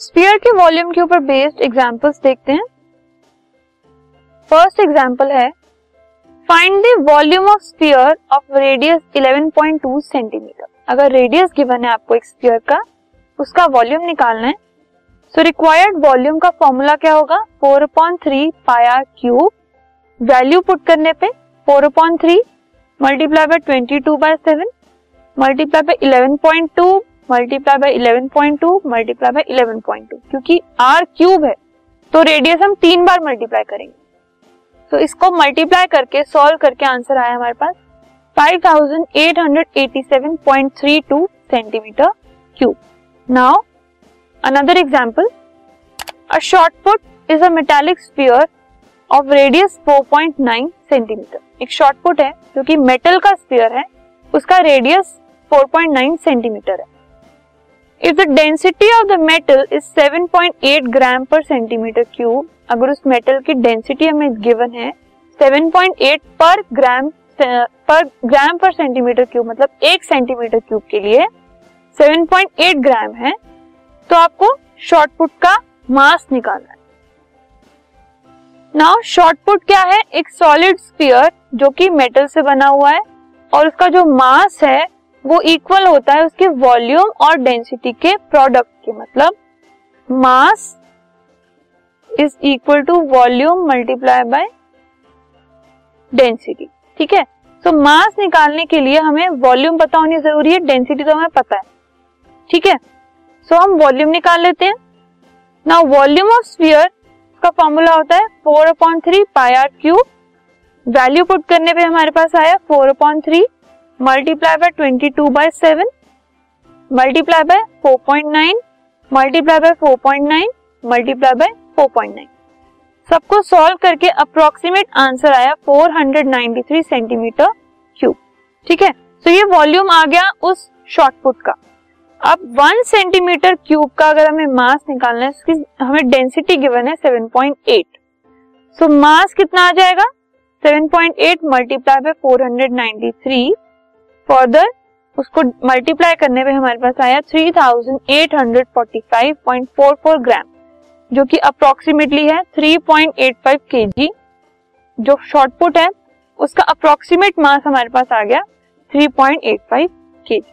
Spear के volume के ऊपर बेस्ड एग्जांपल्स देखते हैं। फ़र्स्ट एग्जांपल है find the volume of sphere of radius 11.2 centimetre अगर रेडियस गिवन है आपको एक स्पीयर का, उसका वॉल्यूम निकालना है। सो रिक्वायर्ड वॉल्यूम का फॉर्मूला क्या होगा? Four upon three pi cube value put करने पे four upon three multiply by twenty two by seven multiply by eleven point two multiply by eleven point two multiply by eleven point two क्योंकि r cube है तो radius हम तीन बार multiply करेंगे। तो इसको मल्टीप्लाई करके सॉल्व करके आंसर आया हमारे पास 5887.32 centimetre cube now another example a shot put is a metallic sphere of radius 4.9 centimetre एक शॉर्ट पुट है जो कि मेटल का स्फीयर है, उसका रेडियस 4.9 सेंटीमीटर है। If the density of the metal is 7.8 gram per centimetre cube अगर उस मेटल की डेंसिटी हमें गिवन है 7.8 पर ग्राम पर ग्राम पर सेंटीमीटर क्यूब मतलब एक सेंटीमीटर क्यूब के लिए 7.8 ग्राम है तो आपको शॉर्टपुट का मास निकालना है। नाउ शॉर्टपुट क्या है? एक सॉलिड स्पीयर जो कि मेटल से बना हुआ है, और उसका जो मास है वो इक्वल होता है उसके वॉल्यूम और डेंसिटी के प्रोडक्ट के मतलब mass is equal to volume multiply by density ठीक है? तो मास निकालने के लिए हमें वॉल्यूम पता होनी ज़रूरी है डेंसिटी तो हमें पता है ठीक है? सो so, हम वॉल्यूम निकाल लेते हैं। ना वॉल्यूम ऑफ़ स्फीयर का फॉर्मूला होता है four upon three pi R cube value put करने पे हमारे पास आया four upon three multiply by twenty two by seven multiply by four point nine multiply by four point nine multiply by four point nine सबको solve करके approximate answer आया 493 centimetre cube ठीक है? तो ये वॉल्यूम आ गया उस शॉर्टपुट का. अब वन सेंटीमीटर क्यूब का अगर हमें मास निकालना है उसकी हमें डेंसिटी गिवन है 7.8 सो मास कितना आ जाएगा? 7.8 मल्टीप्लाई बाय 493 फर्दर उसको मल्टीप्लाई करने पे हमारे पास आया 3845.44 ग्राम, जो कि अप्रोक्सीमेटली है 3.85 केजी। जो शॉर्टपुट है, उसका अप्रोक्सीमेट मास हमारे पास आ गया 3.85 KG.